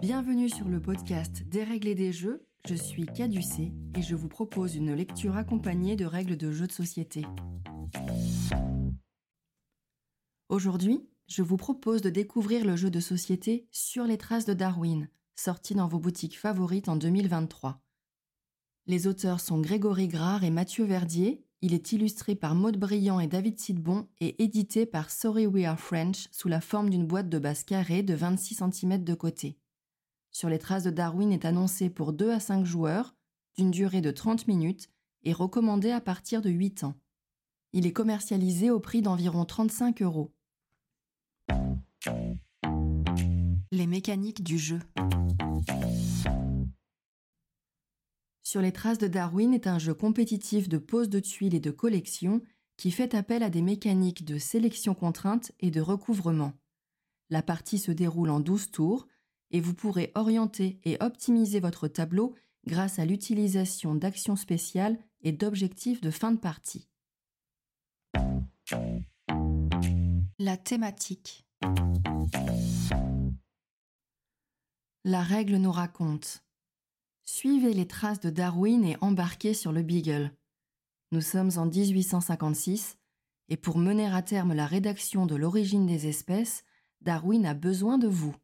Bienvenue sur le podcast et des jeux. Je suis Caducée et je vous propose une lecture accompagnée de règles de jeux de société. Aujourd'hui, je vous propose de découvrir le jeu de société Sur les traces de Darwin, sorti dans vos boutiques favorites en 2023. Les auteurs sont Grégory Grard et Mathieu Verdier. Il est illustré par Maude Briand et David Sidbon et édité par Sorry We Are French sous la forme d'une boîte de base carrée de 26 cm de côté. Sur les traces de Darwin est annoncé pour 2 à 5 joueurs, d'une durée de 30 minutes et recommandé à partir de 8 ans. Il est commercialisé au prix d'environ 35 euros. Les mécaniques du jeu. Sur les traces de Darwin est un jeu compétitif de pose de tuiles et de collection qui fait appel à des mécaniques de sélection contrainte et de recouvrement. La partie se déroule en 12 tours et vous pourrez orienter et optimiser votre tableau grâce à l'utilisation d'actions spéciales et d'objectifs de fin de partie. La thématique. La règle nous raconte Suivez les traces de Darwin et embarquez sur le Beagle. Nous sommes en 1856 et pour mener à terme la rédaction de l'origine des espèces, Darwin a besoin de vous.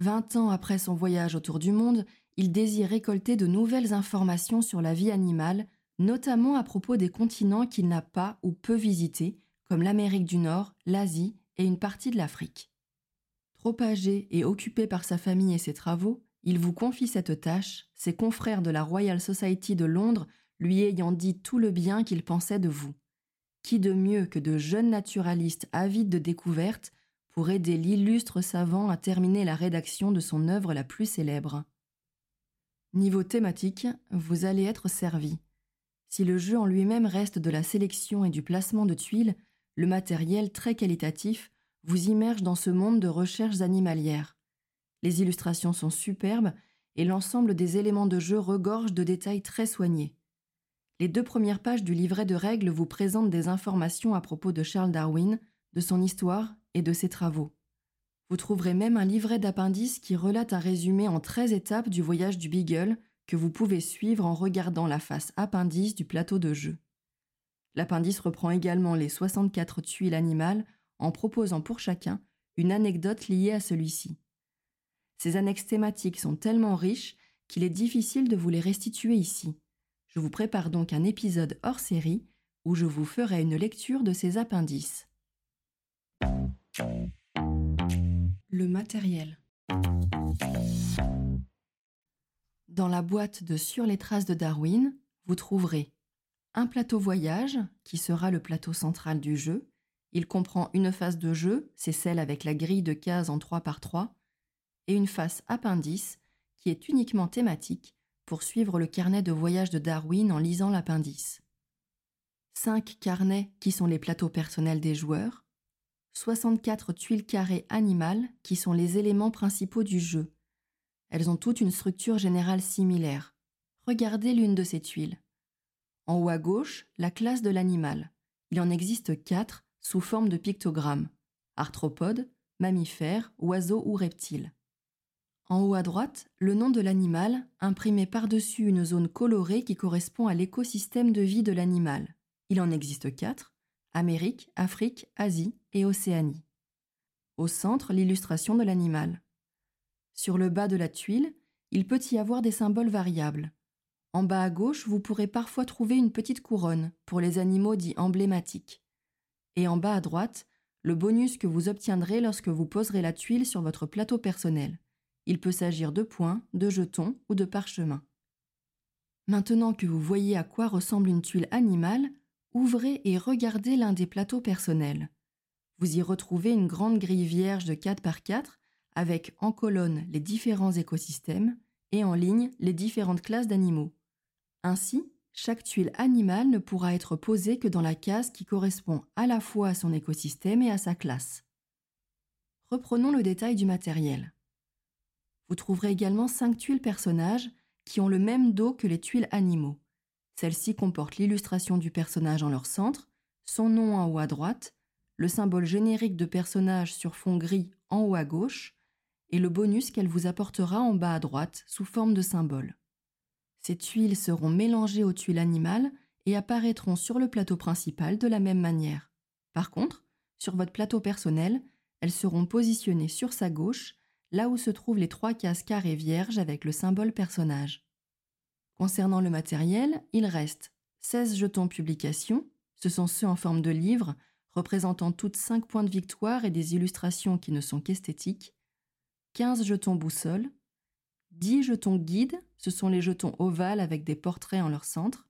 Vingt ans après son voyage autour du monde, il désire récolter de nouvelles informations sur la vie animale, notamment à propos des continents qu'il n'a pas ou peu visités, comme l'Amérique du Nord, l'Asie et une partie de l'Afrique. Trop âgé et occupé par sa famille et ses travaux, il vous confie cette tâche, ses confrères de la Royal Society de Londres lui ayant dit tout le bien qu'il pensait de vous. Qui de mieux que de jeunes naturalistes avides de découvertes pour aider l'illustre savant à terminer la rédaction de son œuvre la plus célèbre Niveau thématique, vous allez être servi. Si le jeu en lui-même reste de la sélection et du placement de tuiles, le matériel très qualitatif vous immerge dans ce monde de recherches animalières. Les illustrations sont superbes et l'ensemble des éléments de jeu regorge de détails très soignés. Les deux premières pages du livret de règles vous présentent des informations à propos de Charles Darwin, de son histoire et de ses travaux. Vous trouverez même un livret d'appendices qui relate un résumé en 13 étapes du voyage du Beagle que vous pouvez suivre en regardant la face appendice du plateau de jeu. L'appendice reprend également les 64 tuiles animales en proposant pour chacun une anecdote liée à celui-ci. Ces annexes thématiques sont tellement riches qu'il est difficile de vous les restituer ici. Je vous prépare donc un épisode hors série où je vous ferai une lecture de ces appendices. Le matériel. Dans la boîte de Sur les traces de Darwin, vous trouverez un plateau voyage, qui sera le plateau central du jeu. Il comprend une phase de jeu, c'est celle avec la grille de cases en 3 par 3, et une face appendice qui est uniquement thématique pour suivre le carnet de voyage de Darwin en lisant l'appendice. Cinq carnets qui sont les plateaux personnels des joueurs, 64 tuiles carrées animales qui sont les éléments principaux du jeu. Elles ont toutes une structure générale similaire. Regardez l'une de ces tuiles. En haut à gauche, la classe de l'animal. Il en existe quatre sous forme de pictogrammes. Arthropodes, mammifères, oiseaux ou reptiles. En haut à droite, le nom de l'animal, imprimé par-dessus une zone colorée qui correspond à l'écosystème de vie de l'animal. Il en existe quatre Amérique, Afrique, Asie et Océanie. Au centre, l'illustration de l'animal. Sur le bas de la tuile, il peut y avoir des symboles variables. En bas à gauche, vous pourrez parfois trouver une petite couronne pour les animaux dits emblématiques. Et en bas à droite, le bonus que vous obtiendrez lorsque vous poserez la tuile sur votre plateau personnel. Il peut s'agir de points, de jetons ou de parchemins. Maintenant que vous voyez à quoi ressemble une tuile animale, ouvrez et regardez l'un des plateaux personnels. Vous y retrouvez une grande grille vierge de 4 par 4 avec en colonne les différents écosystèmes et en ligne les différentes classes d'animaux. Ainsi, chaque tuile animale ne pourra être posée que dans la case qui correspond à la fois à son écosystème et à sa classe. Reprenons le détail du matériel. Vous trouverez également cinq tuiles personnages qui ont le même dos que les tuiles animaux. Celles-ci comportent l'illustration du personnage en leur centre, son nom en haut à droite, le symbole générique de personnage sur fond gris en haut à gauche, et le bonus qu'elle vous apportera en bas à droite sous forme de symbole. Ces tuiles seront mélangées aux tuiles animales et apparaîtront sur le plateau principal de la même manière. Par contre, sur votre plateau personnel, elles seront positionnées sur sa gauche, là où se trouvent les trois cases carrées vierges avec le symbole personnage. Concernant le matériel, il reste 16 jetons publication, ce sont ceux en forme de livre, représentant toutes 5 points de victoire et des illustrations qui ne sont qu'esthétiques, 15 jetons boussole, 10 jetons guide, ce sont les jetons ovales avec des portraits en leur centre,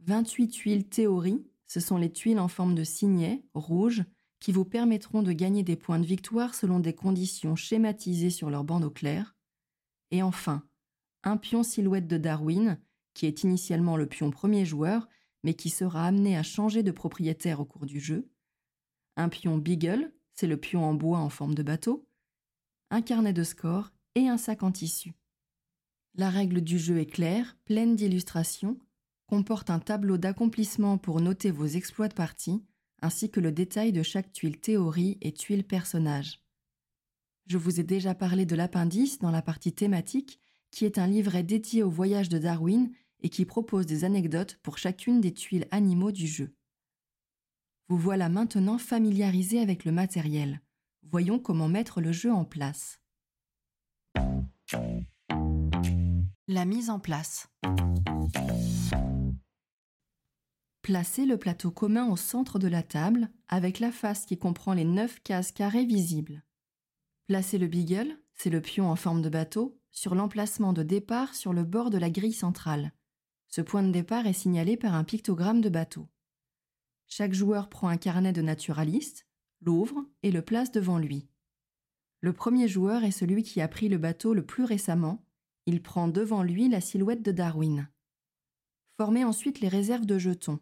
28 tuiles théorie, ce sont les tuiles en forme de signet, rouge, qui vous permettront de gagner des points de victoire selon des conditions schématisées sur leur bandeau clair. Et enfin, un pion silhouette de Darwin, qui est initialement le pion premier joueur, mais qui sera amené à changer de propriétaire au cours du jeu. Un pion Beagle, c'est le pion en bois en forme de bateau. Un carnet de score et un sac en tissu. La règle du jeu est claire, pleine d'illustrations, comporte un tableau d'accomplissement pour noter vos exploits de partie, ainsi que le détail de chaque tuile théorie et tuile personnage. Je vous ai déjà parlé de l'appendice dans la partie thématique, qui est un livret dédié au voyage de Darwin et qui propose des anecdotes pour chacune des tuiles animaux du jeu. Vous voilà maintenant familiarisé avec le matériel. Voyons comment mettre le jeu en place. La mise en place. Placez le plateau commun au centre de la table avec la face qui comprend les 9 cases carrées visibles. Placez le beagle, c'est le pion en forme de bateau, sur l'emplacement de départ sur le bord de la grille centrale. Ce point de départ est signalé par un pictogramme de bateau. Chaque joueur prend un carnet de naturaliste, l'ouvre et le place devant lui. Le premier joueur est celui qui a pris le bateau le plus récemment. Il prend devant lui la silhouette de Darwin. Formez ensuite les réserves de jetons.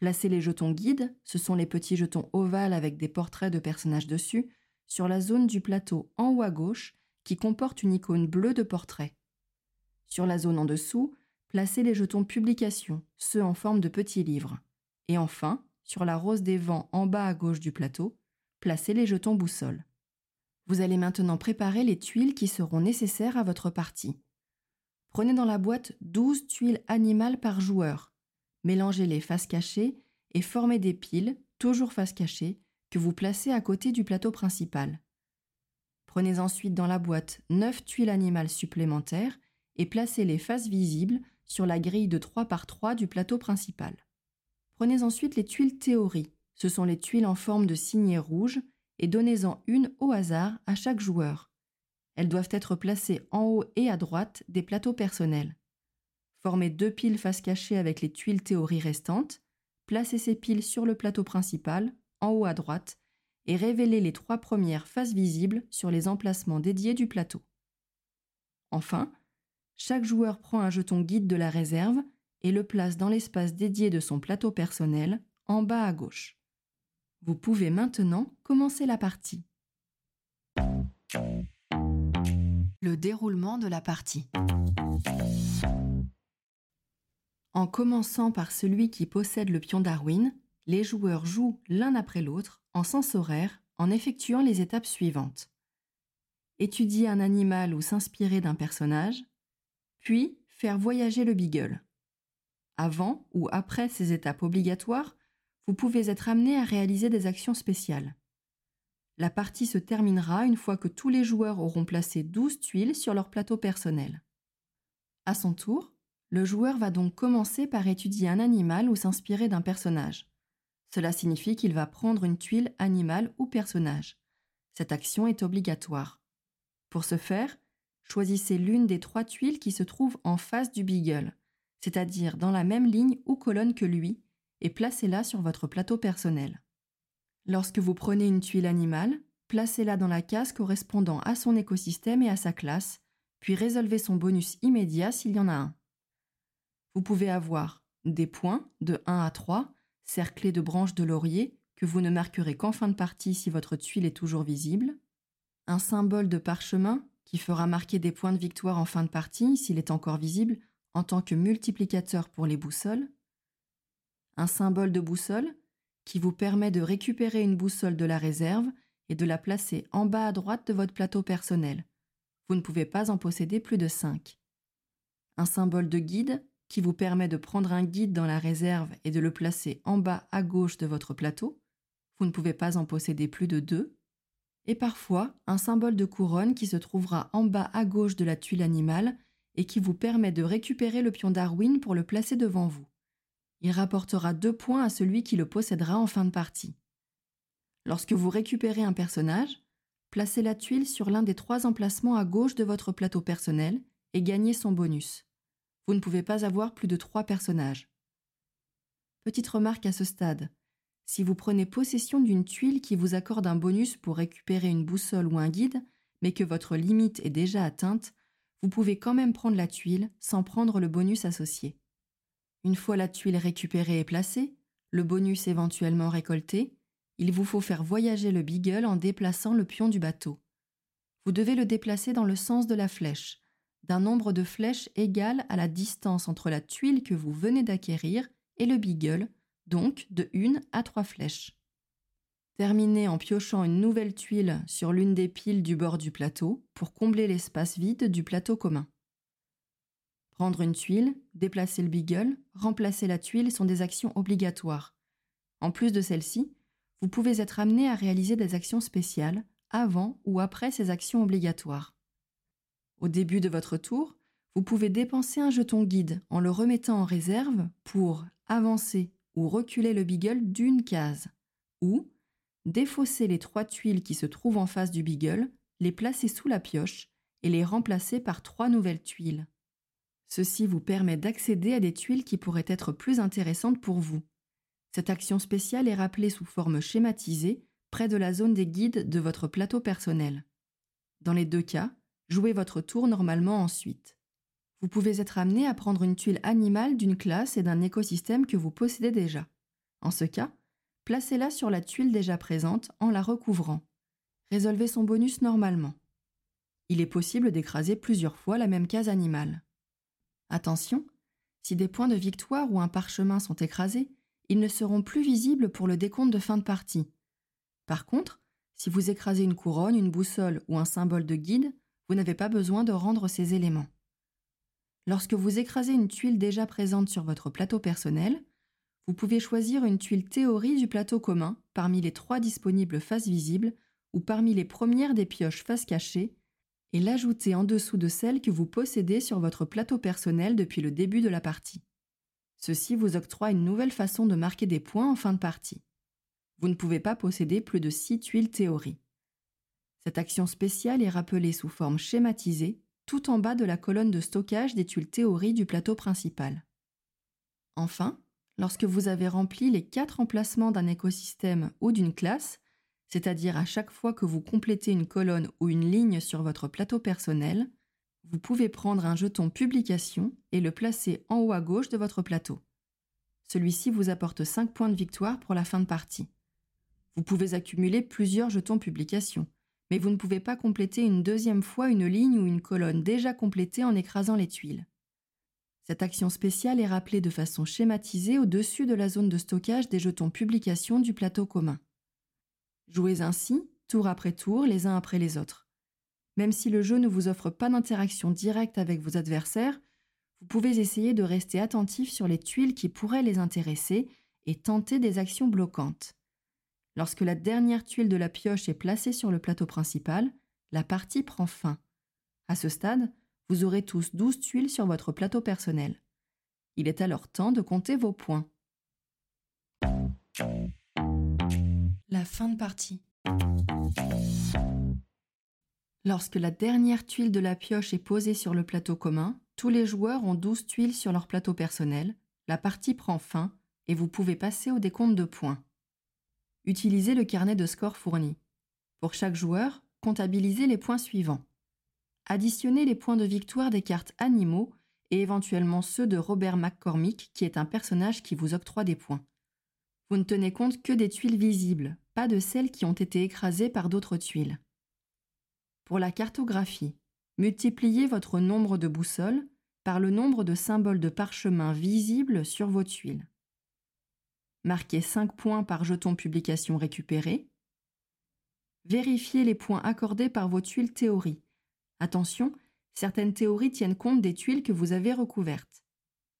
Placez les jetons guides, ce sont les petits jetons ovales avec des portraits de personnages dessus, sur la zone du plateau en haut à gauche qui comporte une icône bleue de portrait. Sur la zone en dessous, placez les jetons publication, ceux en forme de petits livres. Et enfin, sur la rose des vents en bas à gauche du plateau, placez les jetons boussole. Vous allez maintenant préparer les tuiles qui seront nécessaires à votre partie. Prenez dans la boîte 12 tuiles animales par joueur, mélangez les faces cachées et formez des piles, toujours face cachée, que vous placez à côté du plateau principal. Prenez ensuite dans la boîte 9 tuiles animales supplémentaires et placez les faces visibles sur la grille de 3 par 3 du plateau principal. Prenez ensuite les tuiles théorie, ce sont les tuiles en forme de signet rouge, et donnez-en une au hasard à chaque joueur. Elles doivent être placées en haut et à droite des plateaux personnels. Formez deux piles face cachée avec les tuiles théorie restantes, placez ces piles sur le plateau principal, en haut à droite, et révélez les trois premières faces visibles sur les emplacements dédiés du plateau. Enfin, chaque joueur prend un jeton guide de la réserve et le place dans l'espace dédié de son plateau personnel, en bas à gauche. Vous pouvez maintenant commencer la partie. Le déroulement de la partie. En commençant par celui qui possède le pion Darwin, les joueurs jouent l'un après l'autre en sens horaire en effectuant les étapes suivantes. Étudier un animal ou s'inspirer d'un personnage, puis faire voyager le beagle. Avant ou après ces étapes obligatoires, vous pouvez être amené à réaliser des actions spéciales. La partie se terminera une fois que tous les joueurs auront placé 12 tuiles sur leur plateau personnel. À son tour, le joueur va donc commencer par étudier un animal ou s'inspirer d'un personnage. Cela signifie qu'il va prendre une tuile animal ou personnage. Cette action est obligatoire. Pour ce faire, choisissez l'une des trois tuiles qui se trouvent en face du beagle, c'est-à-dire dans la même ligne ou colonne que lui, et placez-la sur votre plateau personnel. Lorsque vous prenez une tuile animale, placez-la dans la case correspondant à son écosystème et à sa classe, puis résolvez son bonus immédiat s'il y en a un. Vous pouvez avoir des points de 1 à 3 cerclés de branches de laurier que vous ne marquerez qu'en fin de partie si votre tuile est toujours visible, un symbole de parchemin qui fera marquer des points de victoire en fin de partie s'il est encore visible en tant que multiplicateur pour les boussoles, un symbole de boussole qui vous permet de récupérer une boussole de la réserve et de la placer en bas à droite de votre plateau personnel. Vous ne pouvez pas en posséder plus de 5. Un symbole de guide qui vous permet de prendre un guide dans la réserve et de le placer en bas à gauche de votre plateau. Vous ne pouvez pas en posséder plus de 2. Et parfois, un symbole de couronne qui se trouvera en bas à gauche de la tuile animale et qui vous permet de récupérer le pion Darwin pour le placer devant vous. Il rapportera deux points à celui qui le possédera en fin de partie. Lorsque vous récupérez un personnage, placez la tuile sur l'un des trois emplacements à gauche de votre plateau personnel et gagnez son bonus. Ne pouvez pas avoir plus de trois personnages. Petite remarque à ce stade. Si vous prenez possession d'une tuile qui vous accorde un bonus pour récupérer une boussole ou un guide, mais que votre limite est déjà atteinte, vous pouvez quand même prendre la tuile sans prendre le bonus associé. Une fois la tuile récupérée et placée, le bonus éventuellement récolté, il vous faut faire voyager le beagle en déplaçant le pion du bateau. Vous devez le déplacer dans le sens de la flèche, d'un nombre de flèches égal à la distance entre la tuile que vous venez d'acquérir et le beagle, donc de 1 à 3 flèches. Terminez en piochant une nouvelle tuile sur l'une des piles du bord du plateau pour combler l'espace vide du plateau commun. Prendre une tuile, déplacer le beagle, remplacer la tuile sont des actions obligatoires. En plus de celles-ci, vous pouvez être amené à réaliser des actions spéciales avant ou après ces actions obligatoires. Au début de votre tour, vous pouvez dépenser un jeton guide en le remettant en réserve pour avancer ou reculer le beagle d'une case, ou défausser les trois tuiles qui se trouvent en face du beagle, les placer sous la pioche et les remplacer par trois nouvelles tuiles. Ceci vous permet d'accéder à des tuiles qui pourraient être plus intéressantes pour vous. Cette action spéciale est rappelée sous forme schématisée près de la zone des guides de votre plateau personnel. Dans les deux cas, jouez votre tour normalement ensuite. Vous pouvez être amené à prendre une tuile animale d'une classe et d'un écosystème que vous possédez déjà. En ce cas, placez-la sur la tuile déjà présente en la recouvrant. Résolvez son bonus normalement. Il est possible d'écraser plusieurs fois la même case animale. Attention, si des points de victoire ou un parchemin sont écrasés, ils ne seront plus visibles pour le décompte de fin de partie. Par contre, si vous écrasez une couronne, une boussole ou un symbole de guide, vous n'avez pas besoin de rendre ces éléments. Lorsque vous écrasez une tuile déjà présente sur votre plateau personnel, vous pouvez choisir une tuile théorie du plateau commun parmi les trois disponibles faces visibles ou parmi les premières des pioches face cachée et l'ajouter en dessous de celle que vous possédez sur votre plateau personnel depuis le début de la partie. Ceci vous octroie une nouvelle façon de marquer des points en fin de partie. Vous ne pouvez pas posséder plus de 6 tuiles théorie. Cette action spéciale est rappelée sous forme schématisée tout en bas de la colonne de stockage des tuiles théorie du plateau principal. Enfin, lorsque vous avez rempli les quatre emplacements d'un écosystème ou d'une classe, c'est-à-dire à chaque fois que vous complétez une colonne ou une ligne sur votre plateau personnel, vous pouvez prendre un jeton publication et le placer en haut à gauche de votre plateau. Celui-ci vous apporte 5 points de victoire pour la fin de partie. Vous pouvez accumuler plusieurs jetons publication, mais vous ne pouvez pas compléter une deuxième fois une ligne ou une colonne déjà complétée en écrasant les tuiles. Cette action spéciale est rappelée de façon schématisée au-dessus de la zone de stockage des jetons publication du plateau commun. Jouez ainsi, tour après tour, les uns après les autres. Même si le jeu ne vous offre pas d'interaction directe avec vos adversaires, vous pouvez essayer de rester attentif sur les tuiles qui pourraient les intéresser et tenter des actions bloquantes. Lorsque la dernière tuile de la pioche est placée sur le plateau principal, la partie prend fin. À ce stade, vous aurez tous 12 tuiles sur votre plateau personnel. Il est alors temps de compter vos points. La fin de partie. Lorsque la dernière tuile de la pioche est posée sur le plateau commun, tous les joueurs ont 12 tuiles sur leur plateau personnel, la partie prend fin et vous pouvez passer au décompte de points. Utilisez le carnet de score fourni. Pour chaque joueur, comptabilisez les points suivants. Additionnez les points de victoire des cartes animaux et éventuellement ceux de Robert McCormick qui est un personnage qui vous octroie des points. Vous ne tenez compte que des tuiles visibles, pas de celles qui ont été écrasées par d'autres tuiles. Pour la cartographie, multipliez votre nombre de boussoles par le nombre de symboles de parchemin visibles sur vos tuiles. Marquez 5 points par jeton publication récupéré. Vérifiez les points accordés par vos tuiles théorie. Attention, certaines théories tiennent compte des tuiles que vous avez recouvertes.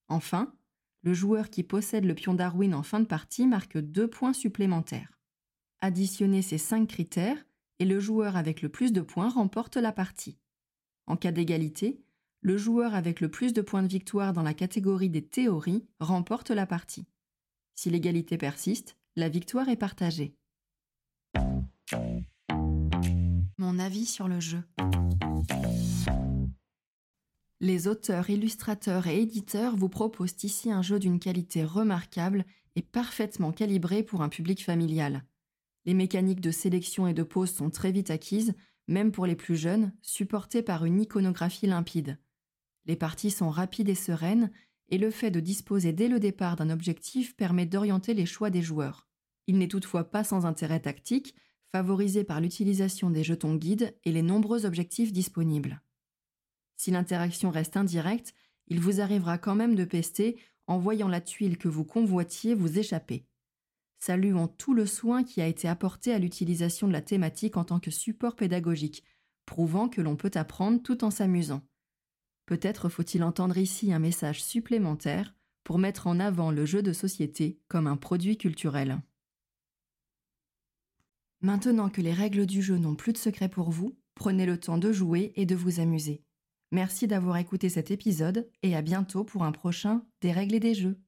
Enfin, le joueur qui possède le pion Darwin en fin de partie marque deux points supplémentaires. Additionnez ces cinq critères et le joueur avec le plus de points remporte la partie. En cas d'égalité, le joueur avec le plus de points de victoire dans la catégorie des théories remporte la partie. Si l'égalité persiste, la victoire est partagée. Mon avis sur le jeu. Les auteurs, illustrateurs et éditeurs vous proposent ici un jeu d'une qualité remarquable et parfaitement calibré pour un public familial. Les mécaniques de sélection et de pose sont très vite acquises, même pour les plus jeunes, supportées par une iconographie limpide. Les parties sont rapides et sereines, et le fait de disposer dès le départ d'un objectif permet d'orienter les choix des joueurs. Il n'est toutefois pas sans intérêt tactique, favorisé par l'utilisation des jetons guides et les nombreux objectifs disponibles. Si l'interaction reste indirecte, il vous arrivera quand même de pester en voyant la tuile que vous convoitiez vous échapper. Saluons tout le soin qui a été apporté à l'utilisation de la thématique en tant que support pédagogique, prouvant que l'on peut apprendre tout en s'amusant. Peut-être faut-il entendre ici un message supplémentaire pour mettre en avant le jeu de société comme un produit culturel. Maintenant que les règles du jeu n'ont plus de secret pour vous, prenez le temps de jouer et de vous amuser. Merci d'avoir écouté cet épisode et à bientôt pour un prochain Des règles et des jeux.